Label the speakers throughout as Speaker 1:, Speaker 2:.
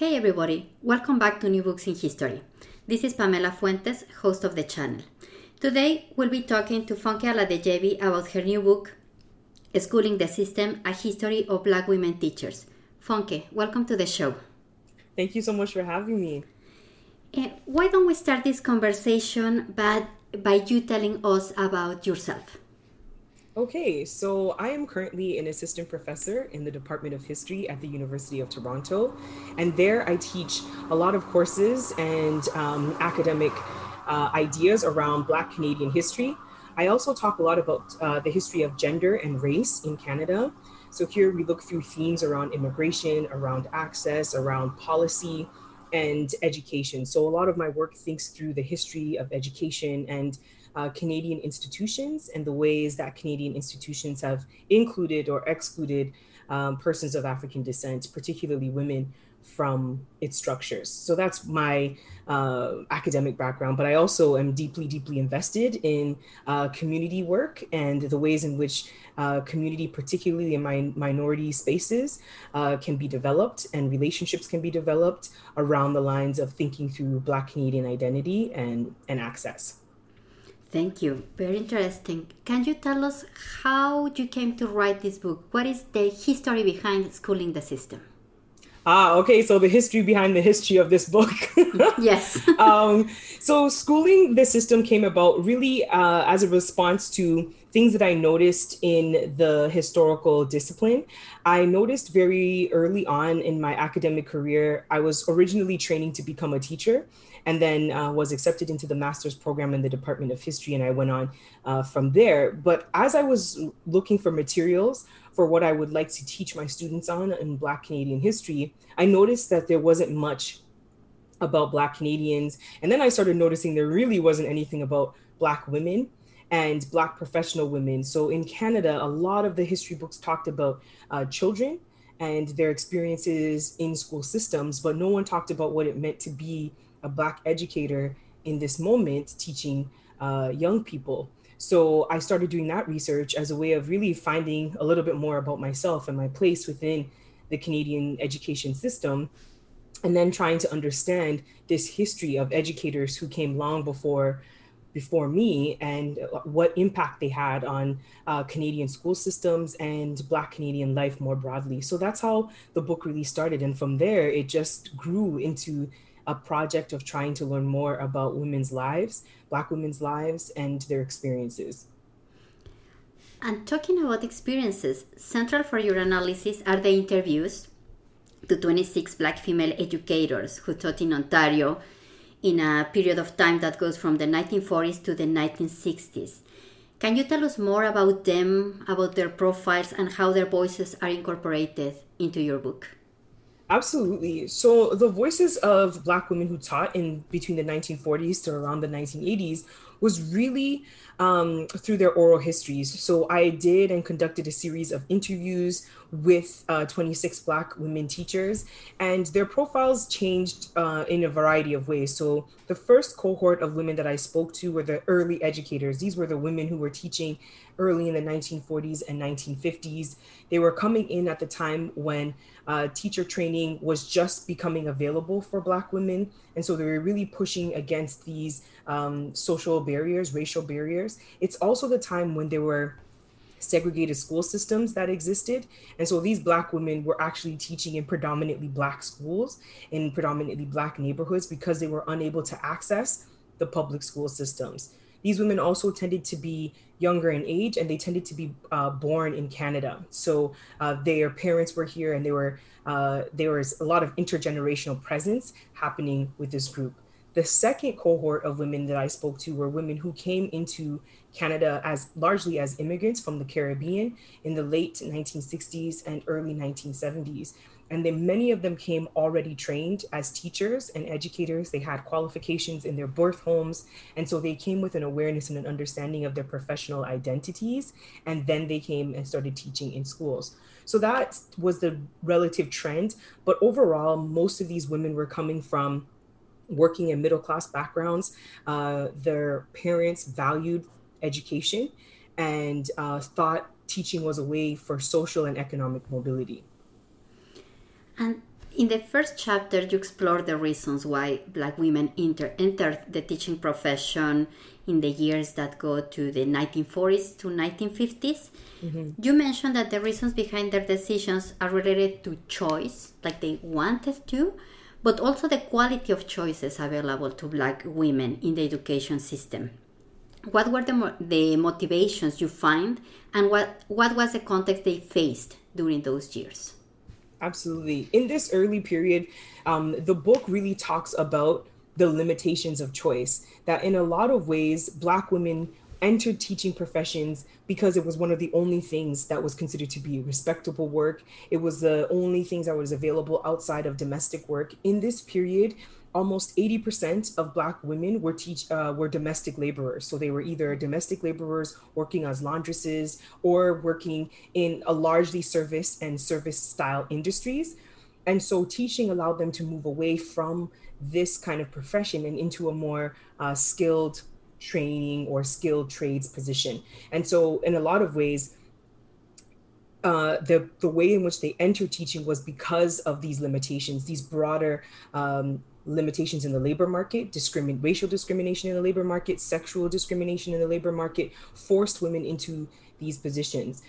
Speaker 1: Hey everybody, welcome back to New Books in History. This is Pamela Fuentes, host of the channel. Today we'll be talking to Funke Aladejebi about her new book, Schooling the System A History of Black Women Teachers. Funke, welcome to the show.
Speaker 2: Thank you so much for having me.
Speaker 1: Uh, why don't we start this conversation by, by you telling us about yourself?
Speaker 2: Okay, so I am currently an assistant professor in the Department of History at the University of Toronto. And there I teach a lot of courses and um, academic uh, ideas around Black Canadian history. I also talk a lot about uh, the history of gender and race in Canada. So here we look through themes around immigration, around access, around policy, and education. So a lot of my work thinks through the history of education and uh, Canadian institutions and the ways that Canadian institutions have included or excluded um, persons of African descent, particularly women, from its structures. So that's my uh, academic background, but I also am deeply, deeply invested in uh, community work and the ways in which uh, community, particularly in my minority spaces, uh, can be developed and relationships can be developed around the lines of thinking through Black Canadian identity and, and access.
Speaker 1: Thank you. Very interesting. Can you tell us how you came to write this book? What is the history behind schooling the system?
Speaker 2: Ah, okay. So the history behind the history of this book.
Speaker 1: yes.
Speaker 2: um, so schooling the system came about really uh, as a response to things that I noticed in the historical discipline. I noticed very early on in my academic career, I was originally training to become a teacher and then uh, was accepted into the master's program in the Department of History, and I went on uh, from there. But as I was looking for materials for what I would like to teach my students on in Black Canadian history, I noticed that there wasn't much about Black Canadians. And then I started noticing there really wasn't anything about Black women and Black professional women. So in Canada, a lot of the history books talked about uh, children and their experiences in school systems, but no one talked about what it meant to be a Black educator in this moment teaching uh, young people. So I started doing that research as a way of really finding a little bit more about myself and my place within the Canadian education system. And then trying to understand this history of educators who came long before before me and what impact they had on uh, Canadian school systems and Black Canadian life more broadly. So that's how the book really started. And from there, it just grew into a project of trying to learn more about women's lives, Black women's lives, and their experiences.
Speaker 1: And talking about experiences, central for your analysis are the interviews to 26 Black female educators who taught in Ontario in a period of time that goes from the 1940s to the 1960s. Can you tell us more about them, about their profiles, and how their voices are incorporated into your book?
Speaker 2: Absolutely. So the voices of Black women who taught in between the 1940s to around the 1980s was really um, through their oral histories. So I did and conducted a series of interviews with uh, 26 Black women teachers, and their profiles changed uh, in a variety of ways. So the first cohort of women that I spoke to were the early educators. These were the women who were teaching early in the 1940s and 1950s. They were coming in at the time when uh, teacher training was just becoming available for Black women. And so they were really pushing against these um, social barriers, racial barriers. It's also the time when there were segregated school systems that existed. And so these Black women were actually teaching in predominantly Black schools in predominantly Black neighborhoods because they were unable to access the public school systems. These women also tended to be younger in age and they tended to be uh, born in Canada. So uh, their parents were here and they were uh, there was a lot of intergenerational presence happening with this group. The second cohort of women that I spoke to were women who came into Canada as largely as immigrants from the Caribbean in the late 1960s and early 1970s. And then many of them came already trained as teachers and educators. They had qualifications in their birth homes. And so they came with an awareness and an understanding of their professional identities. And then they came and started teaching in schools. So that was the relative trend. But overall, most of these women were coming from working in middle class backgrounds. Uh, their parents valued education and uh, thought teaching was a way for social and economic mobility.
Speaker 1: And in the first chapter, you explore the reasons why Black women enter, entered the teaching profession in the years that go to the 1940s to 1950s. Mm-hmm. You mentioned that the reasons behind their decisions are related to choice, like they wanted to, but also the quality of choices available to Black women in the education system. What were the, the motivations you find, and what, what was the context they faced during those years?
Speaker 2: Absolutely. In this early period, um, the book really talks about the limitations of choice. That in a lot of ways, Black women entered teaching professions because it was one of the only things that was considered to be respectable work. It was the only things that was available outside of domestic work. In this period, almost 80% of black women were teach uh, were domestic laborers. So they were either domestic laborers working as laundresses or working in a largely service and service style industries. And so teaching allowed them to move away from this kind of profession and into a more uh, skilled training or skilled trades position. And so in a lot of ways uh, the the way in which they entered teaching was because of these limitations, these broader um, limitations in the labor market, discrimin- racial discrimination in the labor market, sexual discrimination in the labor market, forced women into these positions.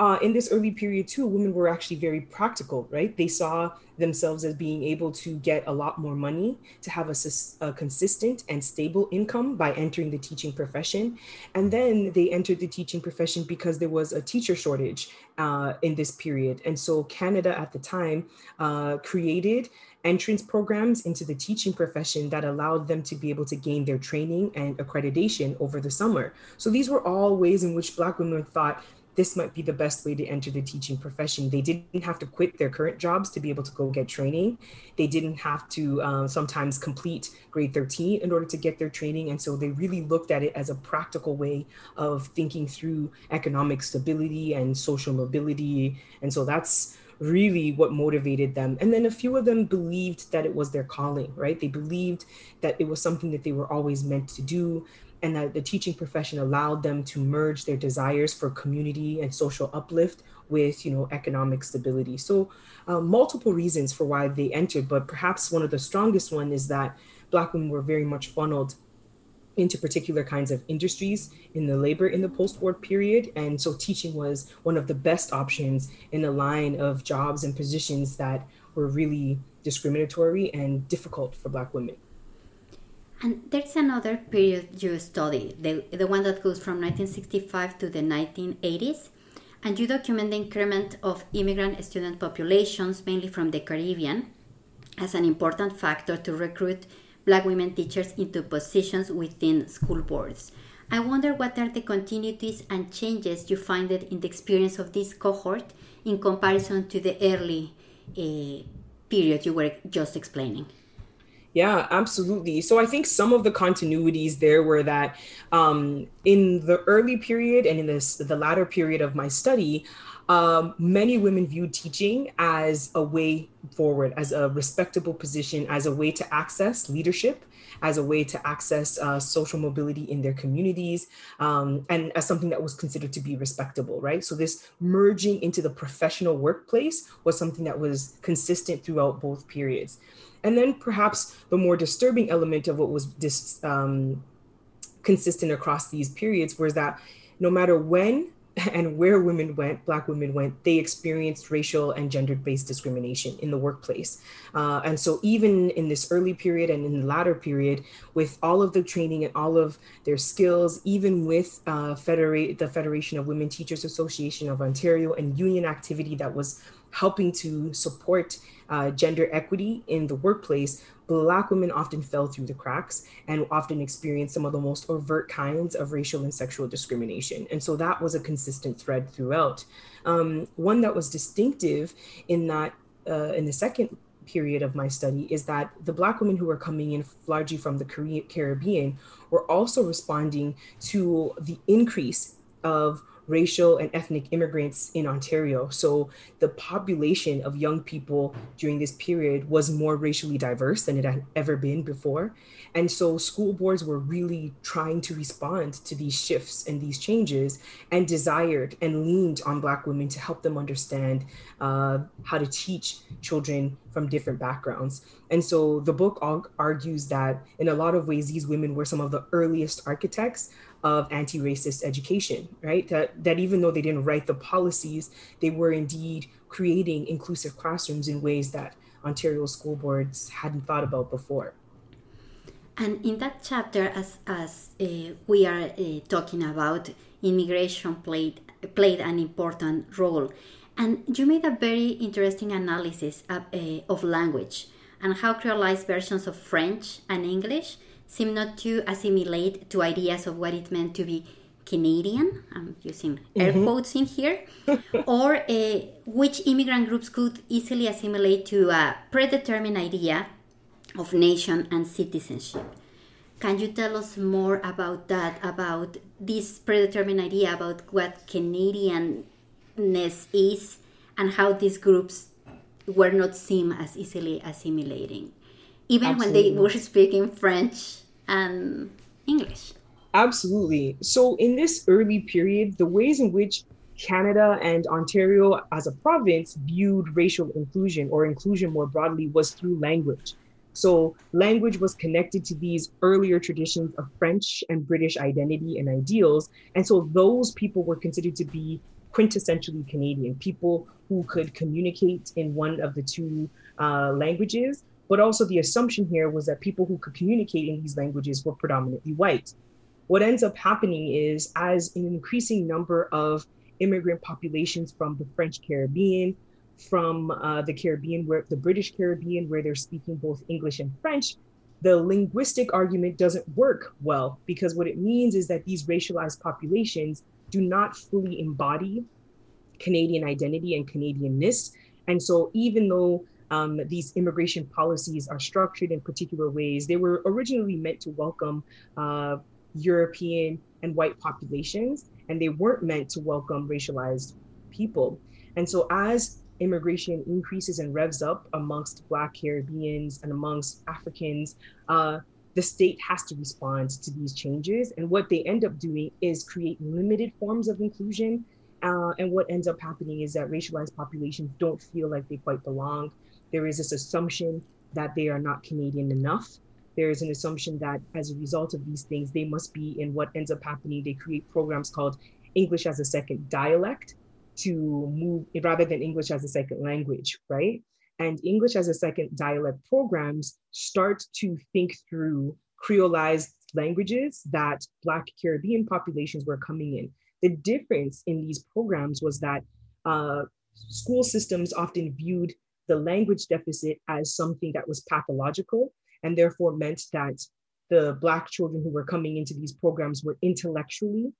Speaker 2: Uh, in this early period too, women were actually very practical, right? They saw themselves as being able to get a lot more money, to have a, a, consistent and stable income by entering the teaching profession. And then they entered the teaching profession because there was a teacher shortage uh, in this period. And so Canada at the time uh, created entrance programs into the teaching profession that allowed them to be able to gain their training and accreditation over the summer. So these were all ways in which Black women thought this might be the best way to enter the teaching profession. They didn't have to quit their current jobs to be able to go get training. They didn't have to um, sometimes complete grade 13 in order to get their training. And so they really looked at it as a practical way of thinking through economic stability and social mobility. And so that's really what motivated them. And then a few of them believed that it was their calling, right? They believed that it was something that they were always meant to do and that the teaching profession allowed them to merge their desires for community and social uplift with you know economic stability so uh, multiple reasons for why they entered but perhaps one of the strongest one is that black women were very much funneled into particular kinds of industries in the labor in the post-war period. And so teaching was one of the best options in a line of jobs and positions that were really discriminatory and difficult for black women.
Speaker 1: And there's another period you study the, the one that goes from 1965 to the 1980s and you document the increment of immigrant student populations mainly from the caribbean as an important factor to recruit black women teachers into positions within school boards. I wonder what are the continuities and changes you find in the experience of this cohort in comparison to the early uh, period you were just explaining.
Speaker 2: Yeah, absolutely. So I think some of the continuities there were that um, in the early period and in this the latter period of my study, um, many women viewed teaching as a way forward, as a respectable position, as a way to access leadership, as a way to access uh, social mobility in their communities, um, and as something that was considered to be respectable, right? So, this merging into the professional workplace was something that was consistent throughout both periods. And then perhaps the more disturbing element of what was dis, um, consistent across these periods was that no matter when and where women went, Black women went, they experienced racial and gender based discrimination in the workplace. Uh, and so, even in this early period and in the latter period, with all of the training and all of their skills, even with uh, Federate, the Federation of Women Teachers Association of Ontario and union activity that was helping to support uh, gender equity in the workplace, Black women often fell through the cracks and often experienced some of the most overt kinds of racial and sexual discrimination. And so that was a consistent thread throughout. Um, one that was distinctive in that, uh, in the second period of my study, is that the Black women who were coming in largely from the Caribbean were also responding to the increase of racial and ethnic immigrants in Ontario. So the population of young people during this period was more racially diverse than it had ever been before. And so school boards were really trying to respond to these shifts and these changes and desired and leaned on Black women to help them understand uh, how to teach children from different backgrounds. And so the book argues that in a lot of ways, these women were some of the earliest architects of anti-racist education, right? That that even though they didn't write the policies, they were indeed creating inclusive classrooms in ways that Ontario school boards hadn't thought about before.
Speaker 1: And in that chapter, as as uh, we are uh, talking about, immigration played played an important role, and you made a very interesting analysis of, uh, of language and how creolized versions of French and English seem not to assimilate to ideas of what it meant to be Canadian. I'm using air mm-hmm. quotes in here. or uh, which immigrant groups could easily assimilate to a predetermined idea of nation and citizenship. Can you tell us more about that, about this predetermined idea about what Canadianness is and how these groups were not seen as easily assimilating? Even Absolutely. when they were speaking French and English.
Speaker 2: Absolutely. So, in this early period, the ways in which Canada and Ontario as a province viewed racial inclusion or inclusion more broadly was through language. So, language was connected to these earlier traditions of French and British identity and ideals. And so, those people were considered to be quintessentially Canadian, people who could communicate in one of the two uh, languages but also the assumption here was that people who could communicate in these languages were predominantly white. What ends up happening is, as an increasing number of immigrant populations from the French Caribbean, from uh, the Caribbean, where the British Caribbean, where they're speaking both English and French, the linguistic argument doesn't work well because what it means is that these racialized populations do not fully embody Canadian identity and Canadianness. And so, even though um, these immigration policies are structured in particular ways. They were originally meant to welcome uh, European and white populations, and they weren't meant to welcome racialized people. And so, as immigration increases and revs up amongst Black Caribbeans and amongst Africans, uh, the state has to respond to these changes. And what they end up doing is create limited forms of inclusion. Uh, and what ends up happening is that racialized populations don't feel like they quite belong. There is this assumption that they are not Canadian enough. There is an assumption that as a result of these things, they must be in what ends up happening. They create programs called English as a second dialect to move rather than English as a second language, right? And English as a second dialect programs start to think through creolized languages that Black Caribbean populations were coming in. The difference in these programs was that uh, school systems often viewed the language deficit as something that was pathological and therefore meant that the Black children who were coming into these programs were intellectually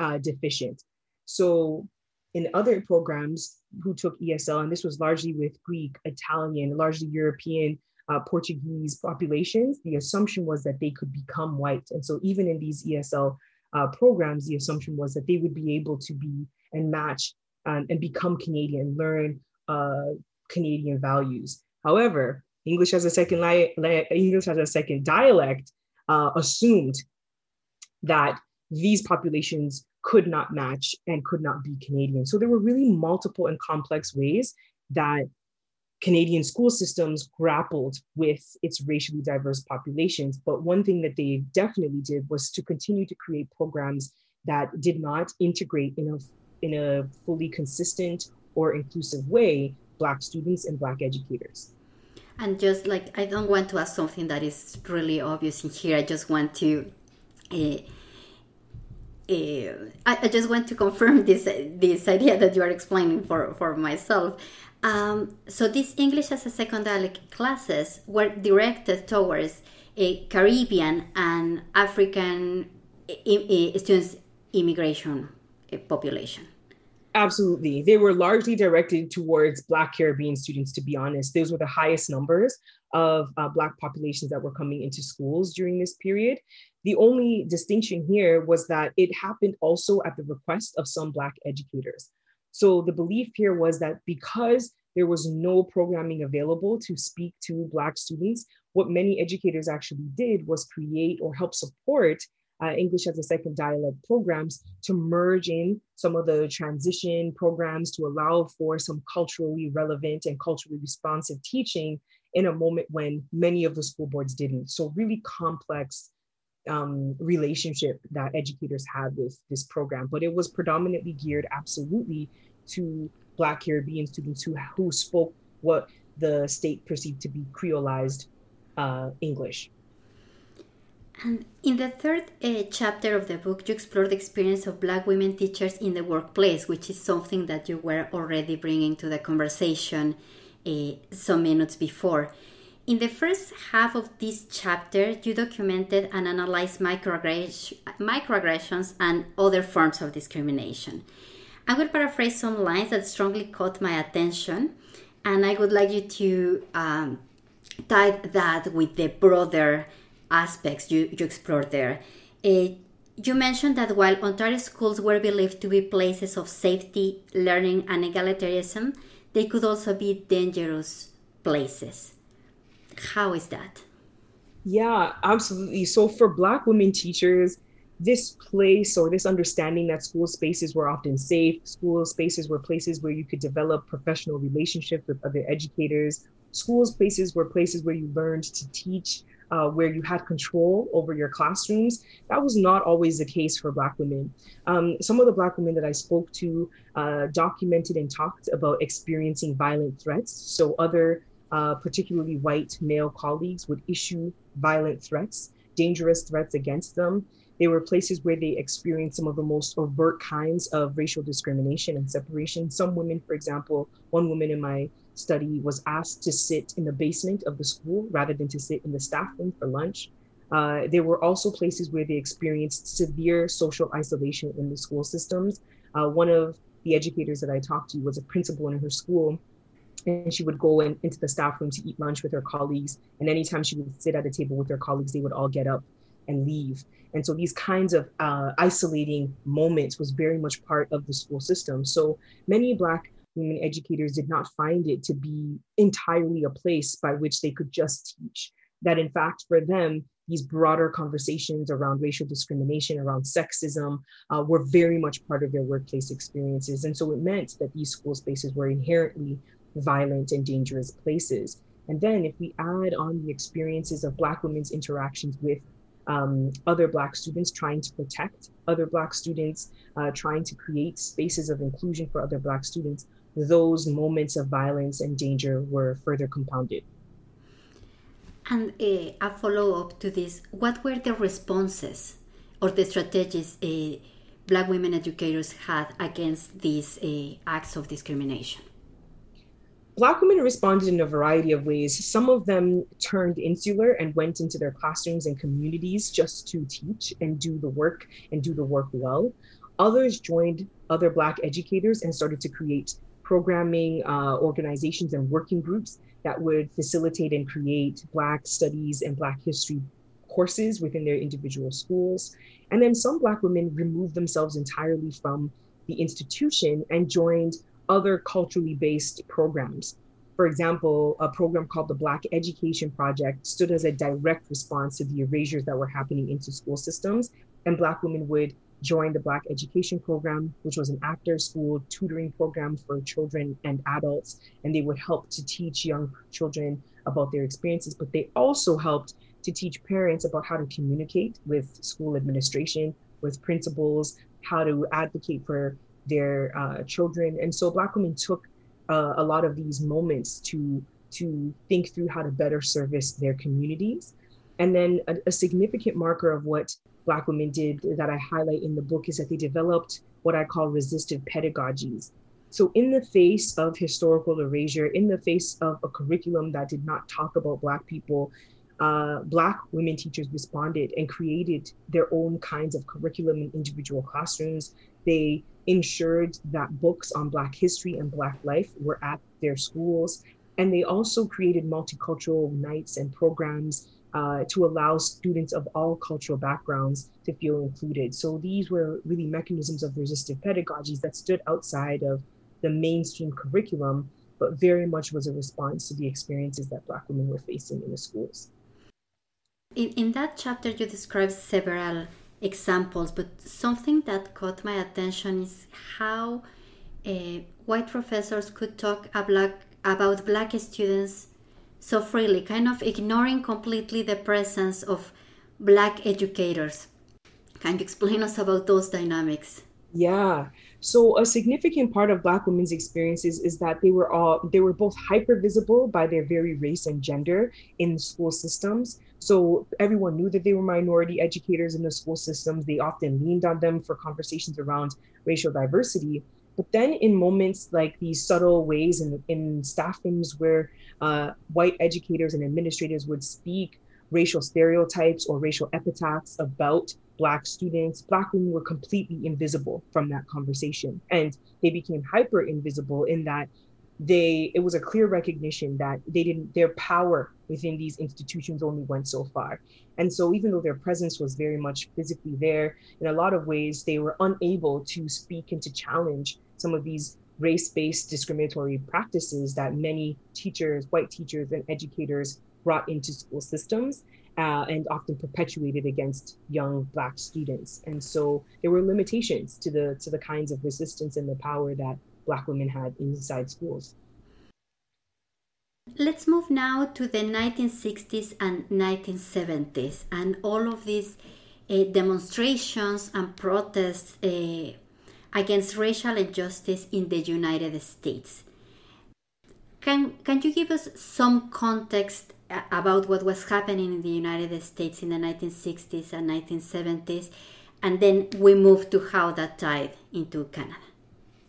Speaker 2: uh, deficient. So, in other programs who took ESL, and this was largely with Greek, Italian, largely European, uh, Portuguese populations, the assumption was that they could become white. And so, even in these ESL uh, programs, the assumption was that they would be able to be and match um, and become Canadian, learn uh, Canadian values. However, English as a second li- English as a second dialect uh, assumed that these populations could not match and could not be Canadian. So there were really multiple and complex ways that Canadian school systems grappled with its racially diverse populations. But one thing that they definitely did was to continue to create programs that did not integrate in a in a fully consistent or inclusive way Black students and Black educators.
Speaker 1: And just like, I don't want to ask something that is really obvious in here. I just want to. Uh, Eh, I, I, just want to confirm this this idea that you are explaining for, for myself. Um, so these English as a second dialect classes were directed towards a Caribbean and African eh, students immigration population.
Speaker 2: Absolutely. They were largely directed towards Black Caribbean students, to be honest. Those were the highest numbers of uh, Black populations that were coming into schools during this period. The only distinction here was that it happened also at the request of some Black educators. So the belief here was that because there was no programming available to speak to Black students, what many educators actually did was create or help support uh, English as a second dialect programs to merge in some of the transition programs to allow for some culturally relevant and culturally responsive teaching in a moment when many of the school boards didn't. So, really complex um, relationship that educators had with this program, but it was predominantly geared absolutely to Black Caribbean students who, who spoke what the state perceived to be creolized uh, English.
Speaker 1: And in the third uh, chapter of the book, you explore the experience of Black women teachers in the workplace, which is something that you were already bringing to the conversation uh, some minutes before. In the first half of this chapter, you documented and analyzed microaggressions and other forms of discrimination. I will paraphrase some lines that strongly caught my attention, and I would like you to um, tie that with the broader aspects you, you explored there. Uh, you mentioned that while Ontario schools were believed to be places of safety, learning, and egalitarianism, they could also be dangerous places. How is that?
Speaker 2: Yeah, absolutely. So, for Black women teachers, this place or this understanding that school spaces were often safe, school spaces were places where you could develop professional relationships with other educators, school spaces were places where you learned to teach uh, where you had control over your classrooms. That was not always the case for Black women. Um, some of the Black women that I spoke to uh, documented and talked about experiencing violent threats. So, other, uh, particularly white male colleagues, would issue violent threats, dangerous threats against them. They were places where they experienced some of the most overt kinds of racial discrimination and separation. Some women, for example, one woman in my study was asked to sit in the basement of the school rather than to sit in the staff room for lunch. Uh, there were also places where they experienced severe social isolation in the school systems. Uh, one of the educators that I talked to was a principal in her school, and she would go in, into the staff room to eat lunch with her colleagues. And anytime she would sit at a table with her colleagues, they would all get up and leave. And so these kinds of uh, isolating moments was very much part of the school system. So many Black women educators did not find it to be entirely a place by which they could just teach. That in fact, for them, these broader conversations around racial discrimination, around sexism, uh, were very much part of their workplace experiences. And so it meant that these school spaces were inherently violent and dangerous places. And then if we add on the experiences of Black women's interactions with um, other Black students trying to protect other Black students, uh, trying to create spaces of inclusion for other Black students, those moments of violence and danger were further compounded.
Speaker 1: And uh, a follow up to this what were the responses or the strategies uh, Black women educators had against these uh, acts of discrimination?
Speaker 2: Black women responded in a variety of ways. Some of them turned insular and went into their classrooms and communities just to teach and do the work and do the work well. Others joined other Black educators and started to create programming uh, organizations and working groups that would facilitate and create Black studies and Black history courses within their individual schools. And then some Black women removed themselves entirely from the institution and joined other culturally based programs. For example, a program called the Black Education Project stood as a direct response to the erasures that were happening into school systems, and Black women would joined the Black Education Program, which was an after school tutoring program for children and adults. And they would help to teach young children about their experiences, but they also helped to teach parents about how to communicate with school administration, with principals, how to advocate for their uh, children. And so Black women took uh, a lot of these moments to to think through how to better service their communities. And then a, a significant marker of what Black women did that I highlight in the book is that they developed what I call resistive pedagogies. So, in the face of historical erasure, in the face of a curriculum that did not talk about Black people, uh, Black women teachers responded and created their own kinds of curriculum in individual classrooms. They ensured that books on Black history and Black life were at their schools. And they also created multicultural nights and programs uh, to allow students of all cultural backgrounds to feel included. So these were really mechanisms of resistive pedagogies that stood outside of the mainstream curriculum, but very much was a response to the experiences that Black women were facing in the schools.
Speaker 1: In, in that chapter, you describe several examples, but something that caught my attention is how uh, white professors could talk about, about black students so freely, kind of ignoring completely the presence of black educators. Can you explain us about those dynamics?
Speaker 2: Yeah. So a significant part of Black women's experiences is that they were all they were both hyper visible by their very race and gender in school systems. So everyone knew that they were minority educators in the school systems. They often leaned on them for conversations around racial diversity. But then in moments like these subtle ways in, in staff rooms where uh, white educators and administrators would speak racial stereotypes or racial epithets about Black students, Black women were completely invisible from that conversation. And they became hyper invisible in that they it was a clear recognition that they didn't their power within these institutions only went so far. And so even though their presence was very much physically there in a lot of ways they were unable to speak and to challenge some of these race-based discriminatory practices that many teachers white teachers and educators brought into school systems uh, and often perpetuated against young black students. And so there were limitations to the to the kinds of resistance and the power that black women had inside schools
Speaker 1: let's move now to the 1960s and 1970s and all of these uh, demonstrations and protests uh, against racial injustice in the united states can, can you give us some context about what was happening in the United States in the 1960s and 1970s, and then we move to how that tied into Canada.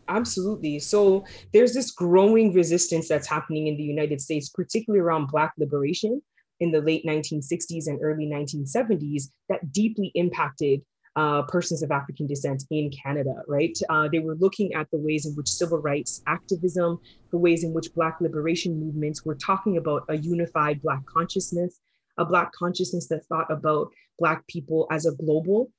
Speaker 2: Absolutely. So there's this growing resistance that's happening in the United States, particularly around Black liberation in the late 1960s and early 1970s, that deeply impacted uh, persons of African descent in Canada, right? Uh, they were looking at the ways in which civil rights activism, the ways in which Black liberation movements were talking about a unified Black consciousness, a Black consciousness that thought about Black people as a global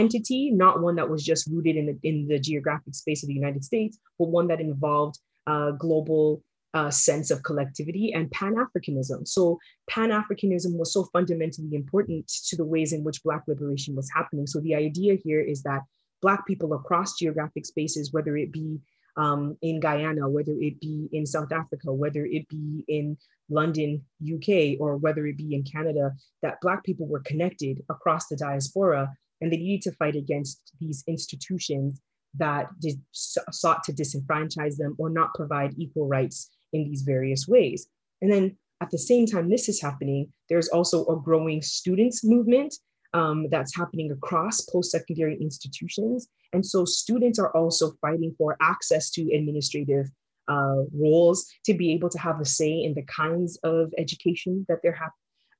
Speaker 2: entity, not one that was just rooted in the, in the geographic space of the United States, but one that involved uh, global uh, sense of collectivity and Pan Africanism. So, Pan Africanism was so fundamentally important to the ways in which Black liberation was happening. So, the idea here is that Black people across geographic spaces, whether it be um, in Guyana, whether it be in South Africa, whether it be in London, UK, or whether it be in Canada, that Black people were connected across the diaspora and they needed to fight against these institutions that did, sought to disenfranchise them or not provide equal rights in these various ways. And then at the same time this is happening, there's also a growing students movement um, that's happening across post-secondary institutions. And so students are also fighting for access to administrative uh, roles to be able to have a say in the kinds of education that they're ha-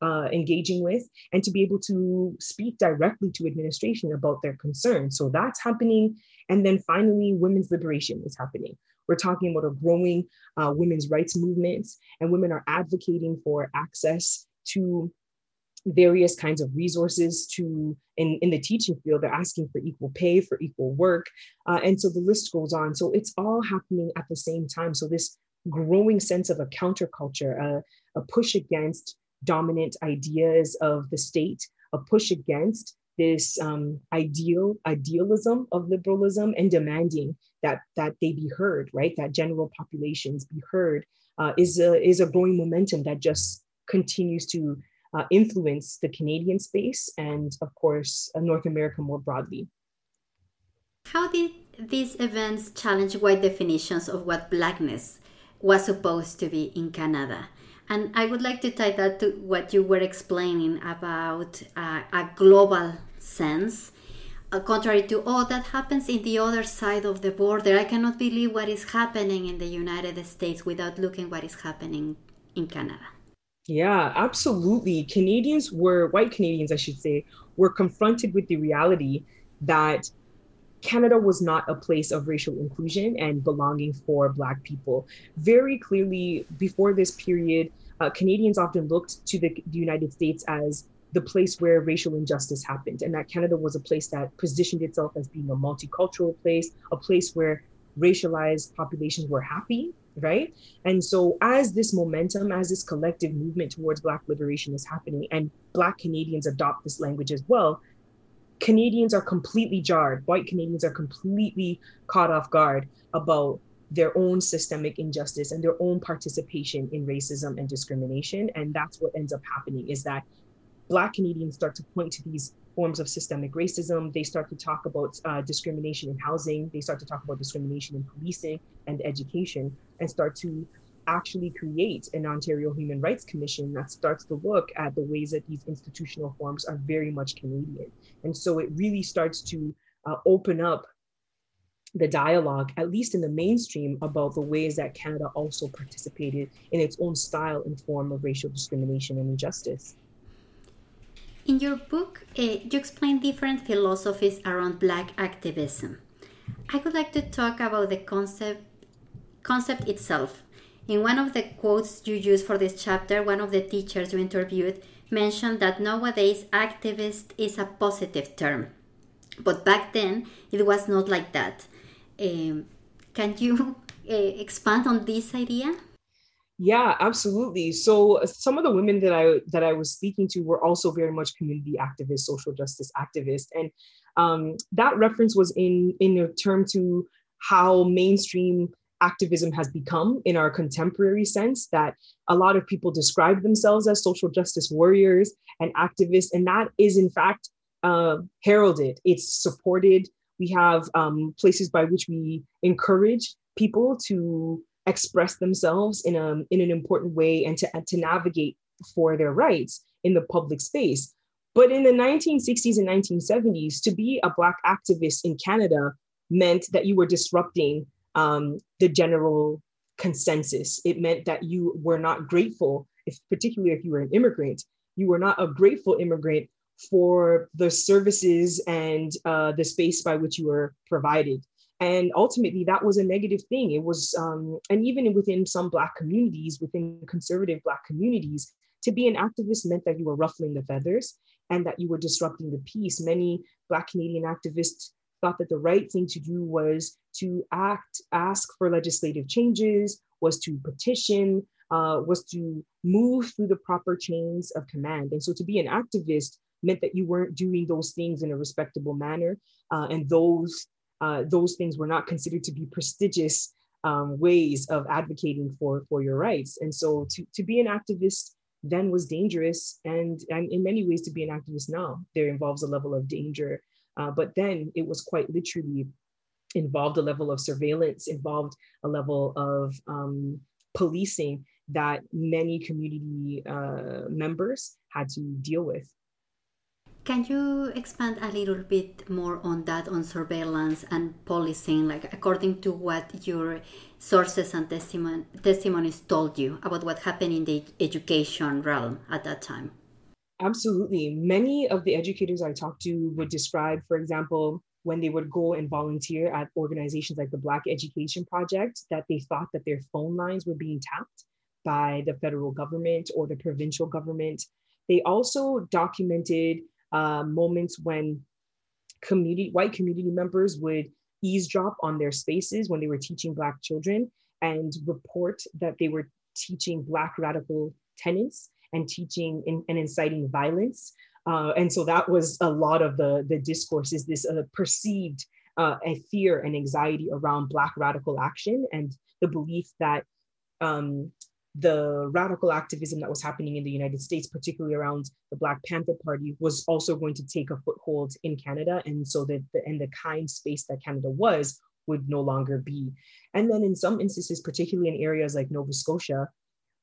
Speaker 2: uh, engaging with and to be able to speak directly to administration about their concerns. So that's happening. And then finally, women's liberation is happening. We're talking about a growing uh, women's rights movements, and women are advocating for access to various kinds of resources to in, in the teaching field they're asking for equal pay for equal work uh, and so the list goes on so it's all happening at the same time so this growing sense of a counterculture a push against dominant ideas of the state a push against this um, ideal idealism of liberalism and demanding that that they be heard, right? That general populations be heard uh, is a is a growing momentum that just continues to uh, influence the Canadian space and, of course, uh, North America more broadly.
Speaker 1: How did these events challenge white definitions of what blackness was supposed to be in Canada. And I would like to tie that to what you were explaining about uh, a global sense. Uh, contrary to all that happens in the other side of the border, I cannot believe what is happening in the United States without looking what is happening in Canada.
Speaker 2: Yeah, absolutely. Canadians were, white Canadians, I should say, were confronted with the reality that Canada was not a place of racial inclusion and belonging for Black people. Very clearly, before this period, uh, Canadians often looked to the, the United States as the place where racial injustice happened, and that Canada was a place that positioned itself as being a multicultural place, a place where racialized populations were happy, right? And so, as this momentum, as this collective movement towards Black liberation is happening, and Black Canadians adopt this language as well, Canadians are completely jarred. White Canadians are completely caught off guard about their own systemic injustice and their own participation in racism and discrimination. And that's what ends up happening is that Black Canadians start to point to these forms of systemic racism. They start to talk about uh, discrimination in housing. They start to talk about discrimination in policing and education and start to actually create an Ontario Human Rights Commission that starts to look at the ways that these institutional forms are very much Canadian. And so it really starts to uh, open up the dialogue, at least in the mainstream, about the ways that Canada also participated in its own style and form of racial discrimination and injustice.
Speaker 1: In your book, uh, you explain different philosophies around Black activism. I would like to talk about the concept concept itself. In one of the quotes you use for this chapter, one of the teachers you interviewed mentioned that nowadays activist is a positive term. But back then, it was not like that. Um, can you uh, expand on this idea?
Speaker 2: Yeah, absolutely. So some of the women that I that I was speaking to were also very much community activists, social justice activists, and um, that reference was in in a term to how mainstream activism has become in our contemporary sense that a lot of people describe themselves as social justice warriors and activists and that is in fact uh, heralded it's supported we have um, places by which we encourage people to express themselves in, a, in an important way and to, to navigate for their rights in the public space but in the 1960s and 1970s to be a black activist in canada meant that you were disrupting um, the general consensus. It meant that you were not grateful, if particularly if you were an immigrant, you were not a grateful immigrant for the services and uh, the space by which you were provided. And ultimately, that was a negative thing. It was, um, and even within some Black communities, within conservative Black communities, to be an activist meant that you were ruffling the feathers and that you were disrupting the peace. Many Black Canadian activists thought that the right thing to do was to act, ask for legislative changes, was to petition, uh, was to move through the proper chains of command. And so to be an activist meant that you weren't doing those things in a respectable manner. Uh, and those, uh, those things were not considered to be prestigious um, ways of advocating for, for your rights. And so to, to be an activist then was dangerous. And, and in many ways, to be an activist now, there involves a level of danger uh, but then it was quite literally involved a level of surveillance, involved a level of um, policing that many community uh, members had to deal with.
Speaker 1: Can you expand a little bit more on that, on surveillance and policing, like according to what your sources and testimon- testimonies told you about what happened in the education realm at that time?
Speaker 2: Absolutely. Many of the educators I talked to would describe, for example, when they would go and volunteer at organizations like the Black Education Project, that they thought that their phone lines were being tapped by the federal government or the provincial government. They also documented uh, moments when community white community members would eavesdrop on their spaces when they were teaching Black children and report that they were teaching Black radical tenets and teaching in, and inciting violence. Uh, and so that was a lot of the, the discourse is this uh, perceived uh, a fear and anxiety around Black radical action and the belief that um, the radical activism that was happening in the United States, particularly around the Black Panther Party, was also going to take a foothold in Canada. And so that the, and the kind space that Canada was would no longer be. And then in some instances, particularly in areas like Nova Scotia,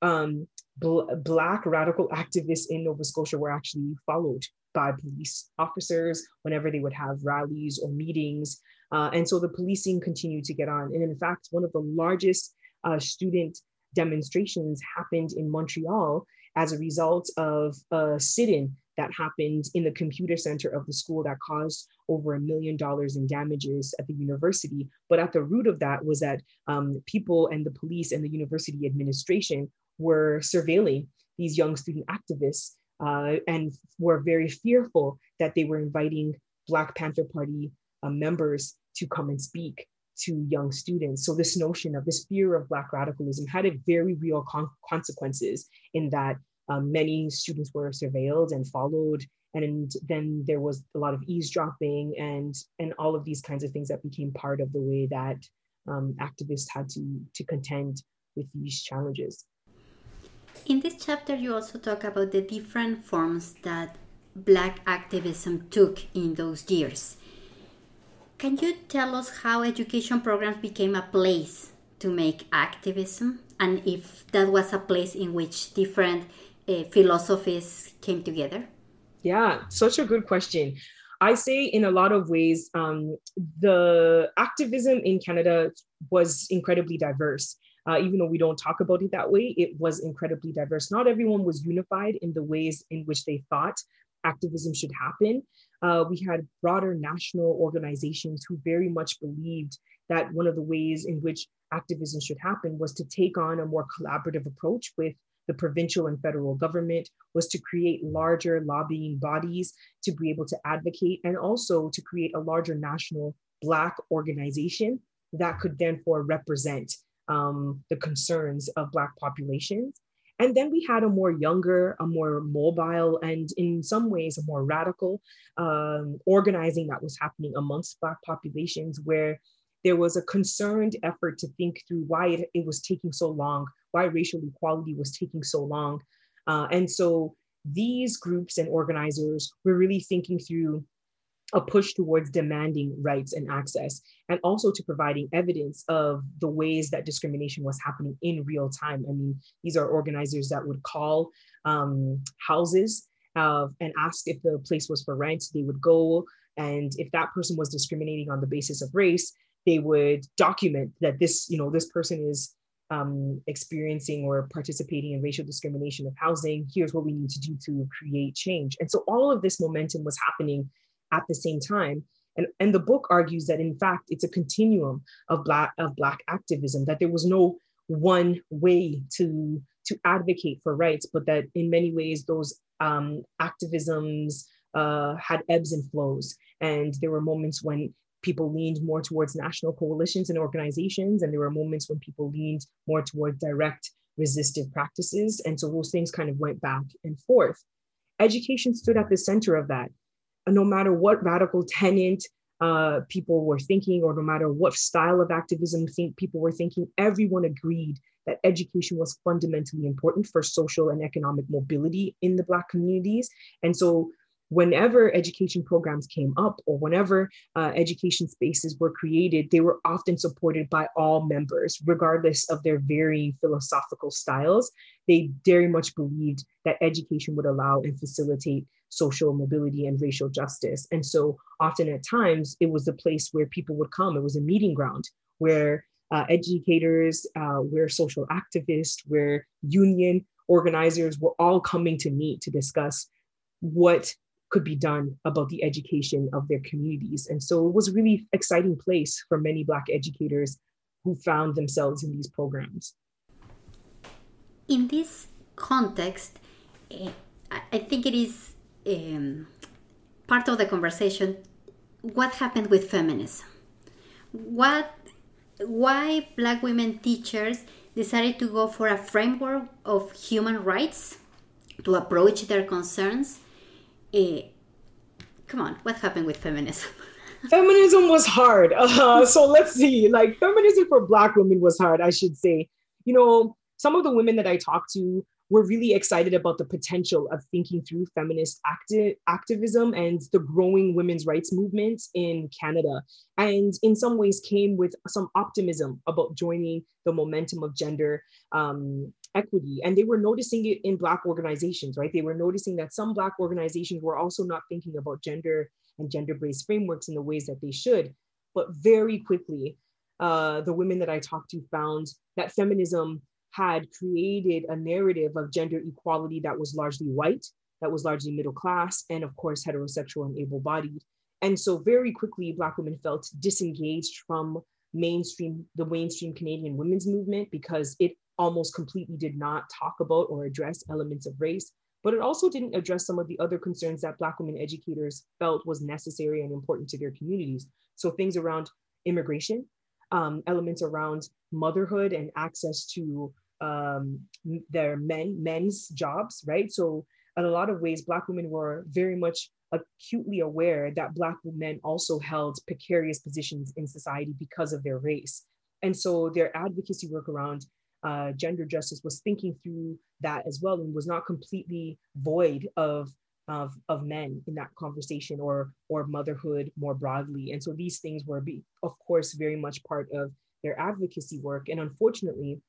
Speaker 2: um, bl- Black radical activists in Nova Scotia were actually followed by police officers whenever they would have rallies or meetings. Uh, and so the policing continued to get on. And in fact, one of the largest uh, student demonstrations happened in Montreal as a result of a sit in that happened in the computer center of the school that caused over a million dollars in damages at the university. But at the root of that was that um, people and the police and the university administration were surveilling these young student activists uh, and were very fearful that they were inviting Black Panther Party uh, members to come and speak to young students. So this notion of this fear of Black radicalism had a very real con- consequences in that um, many students were surveilled and followed. And then there was a lot of eavesdropping and, and all of these kinds of things that became part of the way that um, activists had to, to contend with these challenges.
Speaker 1: In this chapter, you also talk about the different forms that Black activism took in those years. Can you tell us how education programs became a place to make activism and if that was a place in which different uh, philosophies came together?
Speaker 2: Yeah, such a good question. I say in a lot of ways, um, the activism in Canada was incredibly diverse. Uh, even though we don't talk about it that way, it was incredibly diverse. Not everyone was unified in the ways in which they thought activism should happen. Uh, we had broader national organizations who very much believed that one of the ways in which activism should happen was to take on a more collaborative approach with the provincial and federal government was to create larger lobbying bodies to be able to advocate and also to create a larger national Black organization that could then for represent um, the concerns of Black populations. And then we had a more younger, a more mobile, and in some ways, a more radical um, organizing that was happening amongst Black populations, where there was a concerned effort to think through why it, it was taking so long, why racial equality was taking so long. Uh, and so these groups and organizers were really thinking through a push towards demanding rights and access, and also to providing evidence of the ways that discrimination was happening in real time. I mean, these are organizers that would call um, houses uh, and ask if the place was for rent. They would go, and if that person was discriminating on the basis of race, they would document that this, you know, this person is um, experiencing or participating in racial discrimination of housing. Here's what we need to do to create change. And so all of this momentum was happening at the same time. And, and the book argues that in fact it's a continuum of black of black activism, that there was no one way to to advocate for rights, but that in many ways those um, activisms uh, had ebbs and flows. And there were moments when people leaned more towards national coalitions and organizations, and there were moments when people leaned more towards direct resistive practices. And so those things kind of went back and forth. Education stood at the center of that no matter what radical tenant uh, people were thinking, or no matter what style of activism think people were thinking, everyone agreed that education was fundamentally important for social and economic mobility in the Black communities. And so whenever education programs came up or whenever uh, education spaces were created, they were often supported by all members, regardless of their varying philosophical styles. They very much believed that education would allow and facilitate social mobility and racial justice. And so often at times, it was a place where people would come, it was a meeting ground where uh, educators, uh, where social activists, where union organizers were all coming to meet to discuss what could be done about the education of their communities. And so it was a really exciting place for many Black educators who found themselves in these programs.
Speaker 1: In this context, eh, I think it is um, part of the conversation what happened with feminism. What, why Black women teachers decided to go for a framework of human rights to approach their concerns uh, come on, what happened with feminism?
Speaker 2: feminism was hard. Uh, so let's see, like feminism for Black women was hard, I should say. You know, some of the women that I talked to were really excited about the potential of thinking through feminist acti- activism and the growing women's rights movement in Canada. And in some ways, came with some optimism about joining the momentum of gender um, equity. And they were noticing it in Black organizations, right? They were noticing that some Black organizations were also not thinking about gender and gender based frameworks in the ways that they should. But very quickly, uh, the women that I talked to found that feminism had created a narrative of gender equality that was largely white, that was largely middle class, and of course, heterosexual and able bodied. And so, very quickly, Black women felt disengaged from mainstream, the mainstream Canadian women's movement because it almost completely did not talk about or address elements of race, but it also didn't address some of the other concerns that Black women educators felt was necessary and important to their communities. So, things around immigration, um, elements around motherhood and access to um, their men men's jobs, right? So in a lot of ways, Black women were very much acutely aware that Black men also held precarious positions in society because of their race. And so their advocacy work around uh, gender justice was thinking through that as well and was not completely void of, of, of men in that conversation or, or motherhood more broadly. And so these things were, be, of course, very much part of their advocacy work. And unfortunately,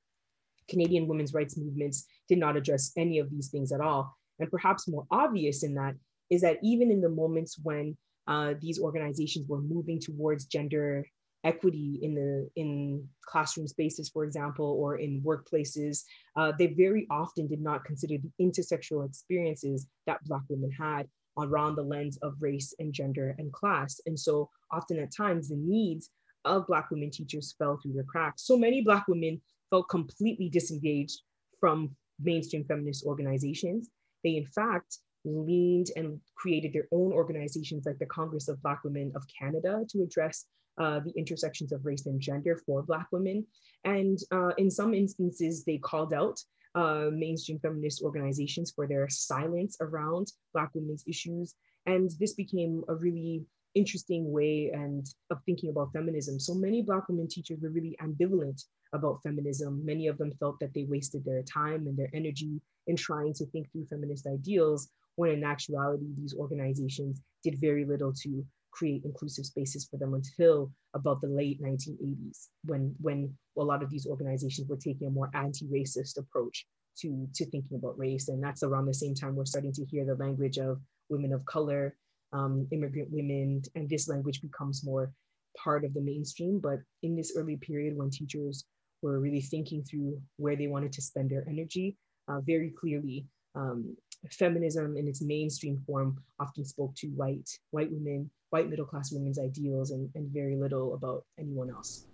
Speaker 2: Canadian women's rights movements did not address any of these things at all. And perhaps more obvious in that is that even in the moments when uh, these organizations were moving towards gender equity in the in classroom spaces, for example, or in workplaces, uh, they very often did not consider the intersectional experiences that Black women had around the lens of race and gender and class. And so often at times the needs of Black women teachers fell through the cracks. So many Black women felt completely disengaged from mainstream feminist organizations. They, in fact, leaned and created their own organizations like the Congress of Black Women of Canada to address uh, the intersections of race and gender for Black women. And uh, in some instances, they called out uh, mainstream feminist organizations for their silence around Black women's issues. And this became a really interesting way and of thinking about feminism. So many Black women teachers were really ambivalent about feminism. Many of them felt that they wasted their time and their energy in trying to think through feminist ideals, when in actuality, these organizations did very little to create inclusive spaces for them until about the late 1980s, when, when a lot of these organizations were taking a more anti-racist approach to, to thinking about race. And that's around the same time we're starting to hear the language of women of color, um, immigrant women, and this language becomes more part of the mainstream. But in this early period when teachers were really thinking through where they wanted to spend their energy. Uh, very clearly, um, feminism in its mainstream form often spoke to white, white women, white middle class women's ideals, and, and very little about anyone else.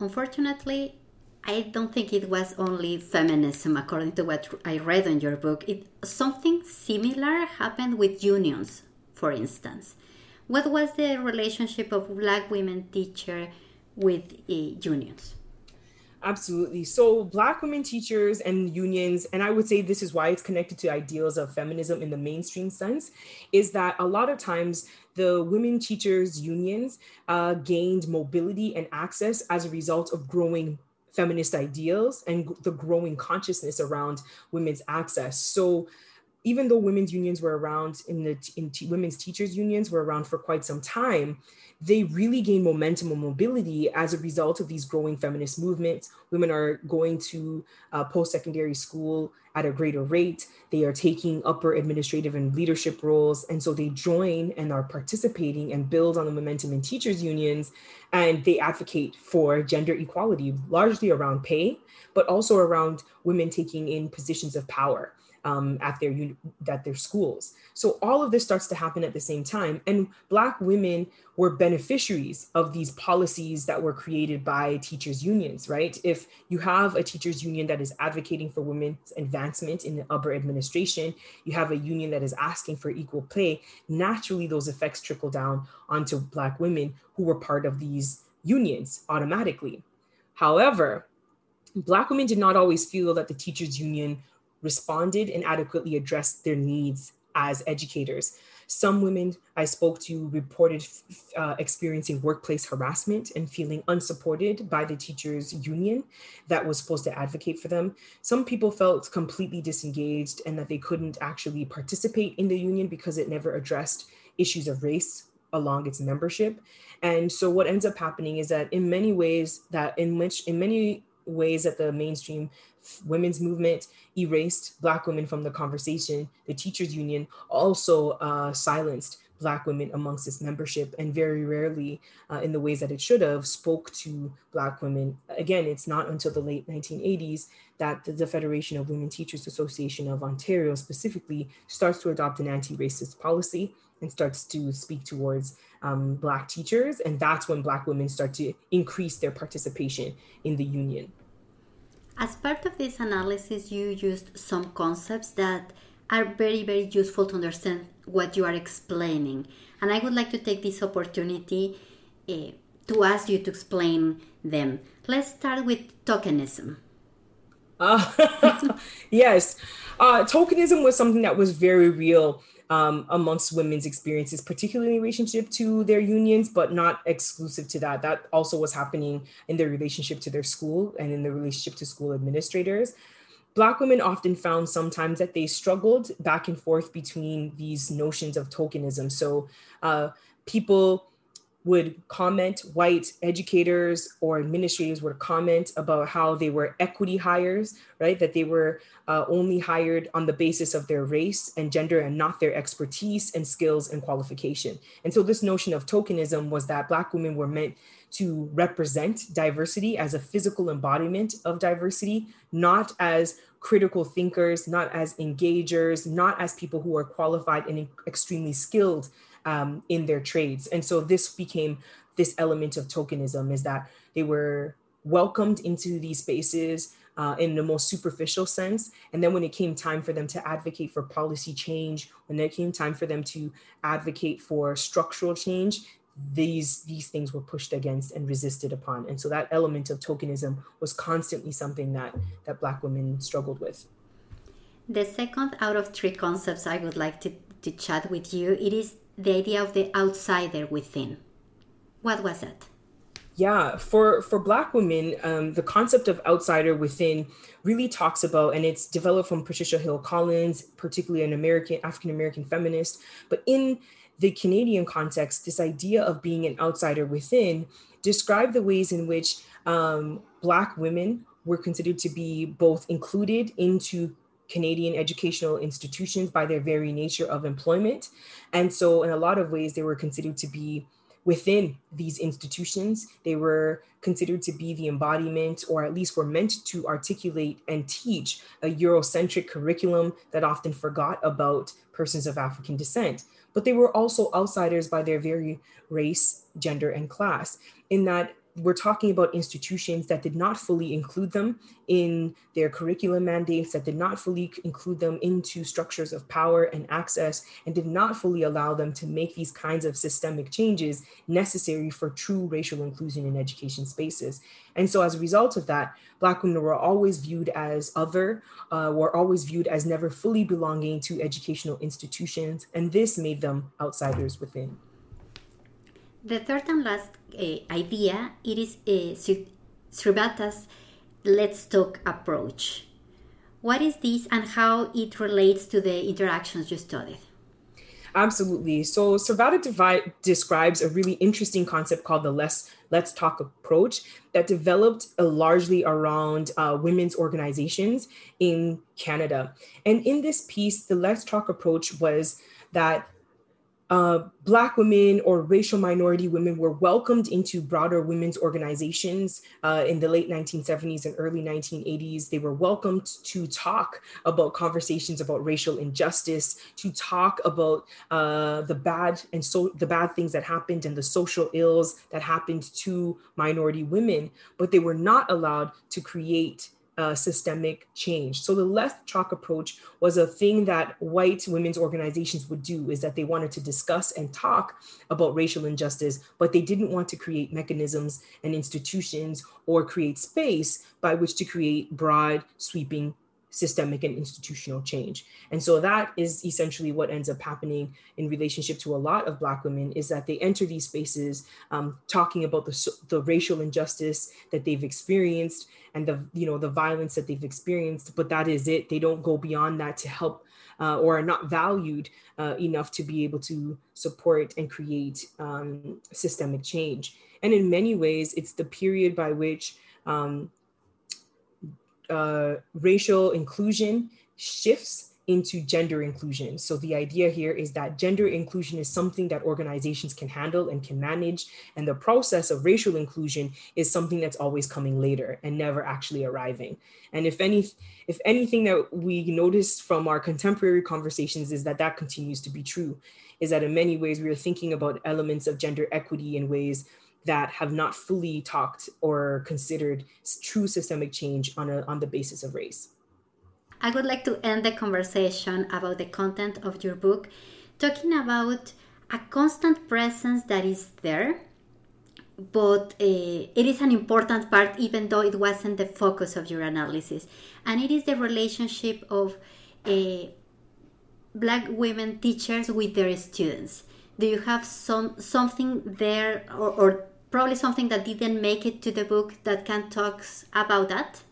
Speaker 1: Unfortunately, I don't think it was only feminism, according to what I read in your book. It, something similar happened with unions, for instance. What was the relationship of Black women teacher with uh, unions?
Speaker 2: Absolutely. So, Black women teachers and unions, and I would say this is why it's connected to ideals of feminism in the mainstream sense, is that a lot of times the women teachers unions uh, gained mobility and access as a result of growing feminist ideals and the growing consciousness around women's access. So, even though women's unions were around in the in t- women's teachers unions were around for quite some time they really gain momentum and mobility as a result of these growing feminist movements. Women are going to uh, post-secondary school at a greater rate. They are taking upper administrative and leadership roles. And so they join and are participating and build on the momentum in teachers unions. And they advocate for gender equality largely around pay but also around women taking in positions of power um, at their at their schools. So all of this starts to happen at the same time, and Black women were beneficiaries of these policies that were created by teachers unions. Right? If you have a teachers union that is advocating for women's advancement in the upper administration, you have a union that is asking for equal pay. Naturally, those effects trickle down onto Black women who were part of these unions automatically. However, Black women did not always feel that the teachers union responded and adequately addressed their needs as educators. Some women I spoke to reported uh, experiencing workplace harassment and feeling unsupported by the teachers' union that was supposed to advocate for them. Some people felt completely disengaged and that they couldn't actually participate in the union because it never addressed issues of race along its membership. And so what ends up happening is that in many ways that in which in many ways that the mainstream women's movement erased Black women from the conversation. The teachers union also uh, silenced Black women amongst its membership and very rarely, uh, in the ways that it should have, spoke to Black women. Again, it's not until the late 1980s that the, the Federation of Women Teachers Association of Ontario specifically starts to adopt an anti racist policy and starts to speak towards um, Black teachers. And that's when Black women start to increase their participation in the union.
Speaker 1: As part of this analysis, you used some concepts that are very, very useful to understand what you are explaining. And I would like to take this opportunity uh, to ask you to explain them. Let's start with tokenism.
Speaker 2: Uh, yes, uh, tokenism was something that was very real um, amongst women's experiences, particularly in relationship to their unions, but not exclusive to that. That also was happening in their relationship to their school and in the relationship to school administrators. Black women often found sometimes that they struggled back and forth between these notions of tokenism. So uh, people would comment, white educators or administrators would comment about how they were equity hires, right? That they were uh, only hired on the basis of their race and gender and not their expertise and skills and qualification. And so this notion of tokenism was that Black women were meant to represent diversity as a physical embodiment of diversity, not as critical thinkers, not as engagers, not as people who are qualified and extremely skilled um, in their trades. And so this became this element of tokenism is that they were welcomed into these spaces uh, in the most superficial sense. And then when it came time for them to advocate for policy change, when it came time for them to advocate for structural change, these these things were pushed against and resisted upon and so that element of tokenism was constantly something that that black women struggled with
Speaker 1: the second out of three concepts i would like to, to chat with you it is the idea of the outsider within. What was that?
Speaker 2: Yeah, for for Black women, um, the concept of outsider within really talks about, and it's developed from Patricia Hill Collins, particularly an American African American feminist. But in the Canadian context, this idea of being an outsider within described the ways in which um, Black women were considered to be both included into Canadian educational institutions by their very nature of employment. And so, in a lot of ways, they were considered to be within these institutions. They were considered to be the embodiment, or at least were meant to articulate and teach a Eurocentric curriculum that often forgot about persons of African descent. But they were also outsiders by their very race, gender, and class, in that we're talking about institutions that did not fully include them in their curriculum mandates, that did not fully include them into structures of power and access, and did not fully allow them to make these kinds of systemic changes necessary for true racial inclusion in education spaces. And so, as a result of that, Black women were always viewed as other, uh, were always viewed as never fully belonging to educational institutions, and this made them outsiders within.
Speaker 1: The third and last uh, idea it is uh, Srivastava's let's talk approach. What is this and how it relates to the interactions you studied?
Speaker 2: Absolutely. So divide, describes a really interesting concept called the let's let's talk approach that developed uh, largely around uh, women's organizations in Canada. And in this piece, the let's talk approach was that uh, Black women or racial minority women were welcomed into broader women's organizations uh, in the late 1970s and early 1980s. They were welcomed to talk about conversations about racial injustice, to talk about uh, the bad and so the bad things that happened and the social ills that happened to minority women, but they were not allowed to create uh, systemic change. So the let's talk approach was a thing that white women's organizations would do is that they wanted to discuss and talk about racial injustice, but they didn't want to create mechanisms and institutions or create space by which to create broad, sweeping systemic and institutional change. And so that is essentially what ends up happening in relationship to a lot of Black women is that they enter these spaces um, talking about the, the racial injustice that they've experienced and the, you know, the violence that they've experienced, but that is it. They don't go beyond that to help uh, or are not valued uh, enough to be able to support and create um, systemic change. And in many ways, it's the period by which um, uh, racial inclusion shifts into gender inclusion. So the idea here is that gender inclusion is something that organizations can handle and can manage. And the process of racial inclusion is something that's always coming later and never actually arriving. And if any, if anything that we noticed from our contemporary conversations is that that continues to be true, is that in many ways we are thinking about elements of gender equity in ways that have not fully talked or considered true systemic change on, a, on the basis of race.
Speaker 1: I would like to end the conversation about the content of your book talking about a constant presence that is there, but uh, it is an important part, even though it wasn't the focus of your analysis. And it is the relationship of uh, black women teachers with their students. Do you have some something there, or, or probably something that didn't make it to the book that can talk about that?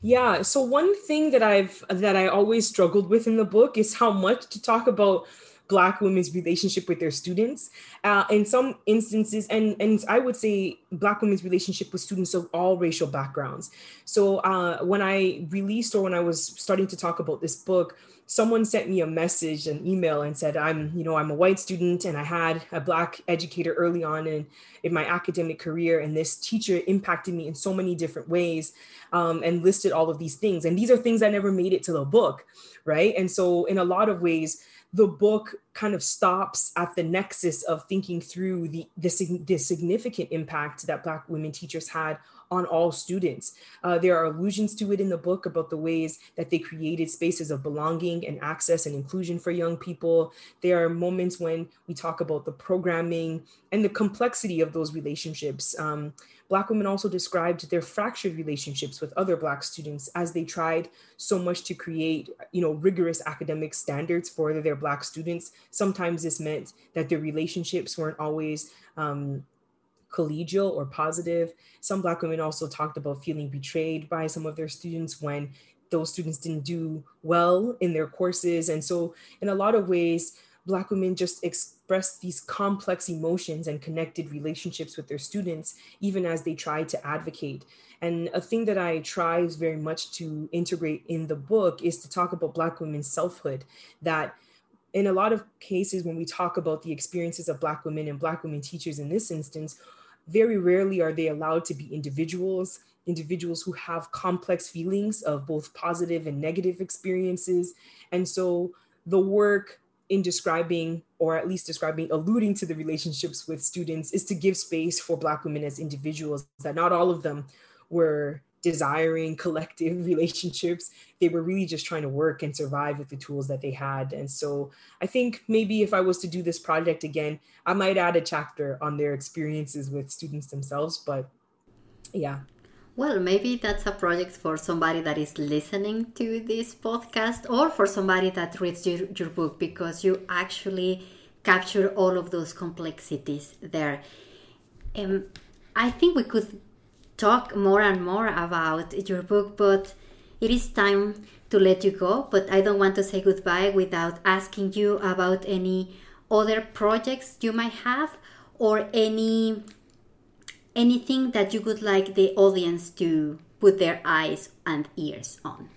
Speaker 2: Yeah. So one thing that I've that I always struggled with in the book is how much to talk about black women's relationship with their students. Uh, in some instances and and i would say black women's relationship with students of all racial backgrounds. So uh, when i released or when i was starting to talk about this book someone sent me a message an email and said i'm you know i'm a white student and i had a black educator early on in in my academic career and this teacher impacted me in so many different ways um, and listed all of these things. And these are things that never made it to the book right? And so in a lot of ways the book kind of stops at the nexus of thinking through the, the, the significant impact that black women teachers had on all students. Uh, there are allusions to it in the book about the ways that they created spaces of belonging and access and inclusion for young people. There are moments when we talk about the programming and the complexity of those relationships. Um, Black women also described their fractured relationships with other Black students as they tried so much to create, you know, rigorous academic standards for their Black students. Sometimes this meant that their relationships weren't always um, collegial or positive. Some Black women also talked about feeling betrayed by some of their students when those students didn't do well in their courses. And so, in a lot of ways, Black women just express these complex emotions and connected relationships with their students, even as they try to advocate. And a thing that I try very much to integrate in the book is to talk about Black women's selfhood, that in a lot of cases, when we talk about the experiences of Black women and Black women teachers in this instance, very rarely are they allowed to be individuals, individuals who have complex feelings of both positive and negative experiences. And so the work in describing, or at least describing, alluding to the relationships with students, is to give space for Black women as individuals, that not all of them were desiring collective relationships. They were really just trying to work and survive with the tools that they had. And so I think maybe if I was to do this project again, I might add a chapter on their experiences with students themselves. But yeah.
Speaker 1: Well, maybe that's a project for somebody that is listening to this podcast or for somebody that reads your, your book because you actually capture all of those complexities there. Um, I think we could talk more and more about your book, but it is time to let you go. But I don't want to say goodbye without asking you about any other projects you might have or any anything that you would like the audience to put their eyes and ears on.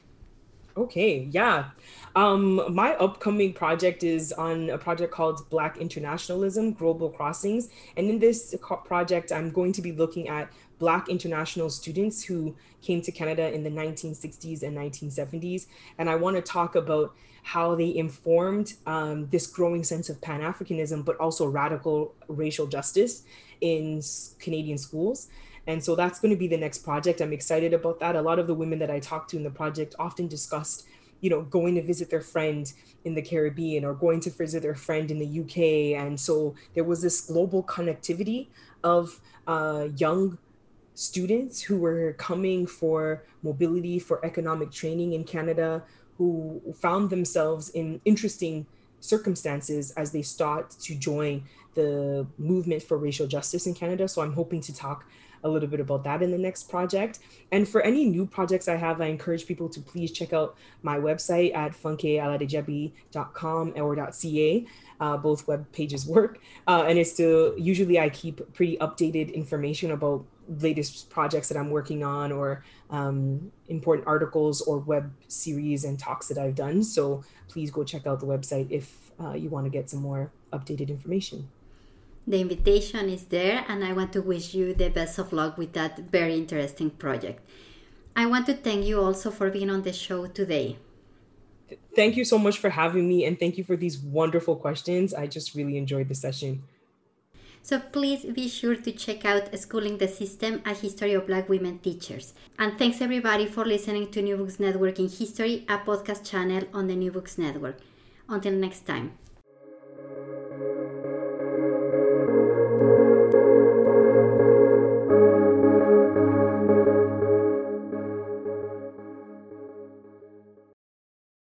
Speaker 2: Okay, yeah. Um, my upcoming project is on a project called Black Internationalism Global Crossings. And in this project, I'm going to be looking at Black international students who came to Canada in the 1960s and 1970s. And I want to talk about how they informed um, this growing sense of Pan Africanism, but also radical racial justice in Canadian schools. And so that's going to be the next project. I'm excited about that. A lot of the women that I talked to in the project often discussed, you know, going to visit their friend in the Caribbean or going to visit their friend in the UK. And so there was this global connectivity of uh, young students who were coming for mobility, for economic training in Canada, who found themselves in interesting circumstances as they start to join the movement for racial justice in Canada. So I'm hoping to talk a little bit about that in the next project. And for any new projects I have, I encourage people to please check out my website at funkealadejebi.com or .ca. Uh, both web pages work. Uh, and it's still, usually I keep pretty updated information about latest projects that I'm working on or um, important articles or web series and talks that I've done. So please go check out the website if uh, you want to get some more updated information.
Speaker 1: The invitation is there, and I want to wish you the best of luck with that very interesting project. I want to thank you also for being on the show today.
Speaker 2: Thank you so much for having me, and thank you for these wonderful questions. I just really enjoyed the session.
Speaker 1: So please be sure to check out Schooling the System, a history of Black women teachers. And thanks everybody for listening to New Books Network in History, a podcast channel on the New Books Network. Until next time.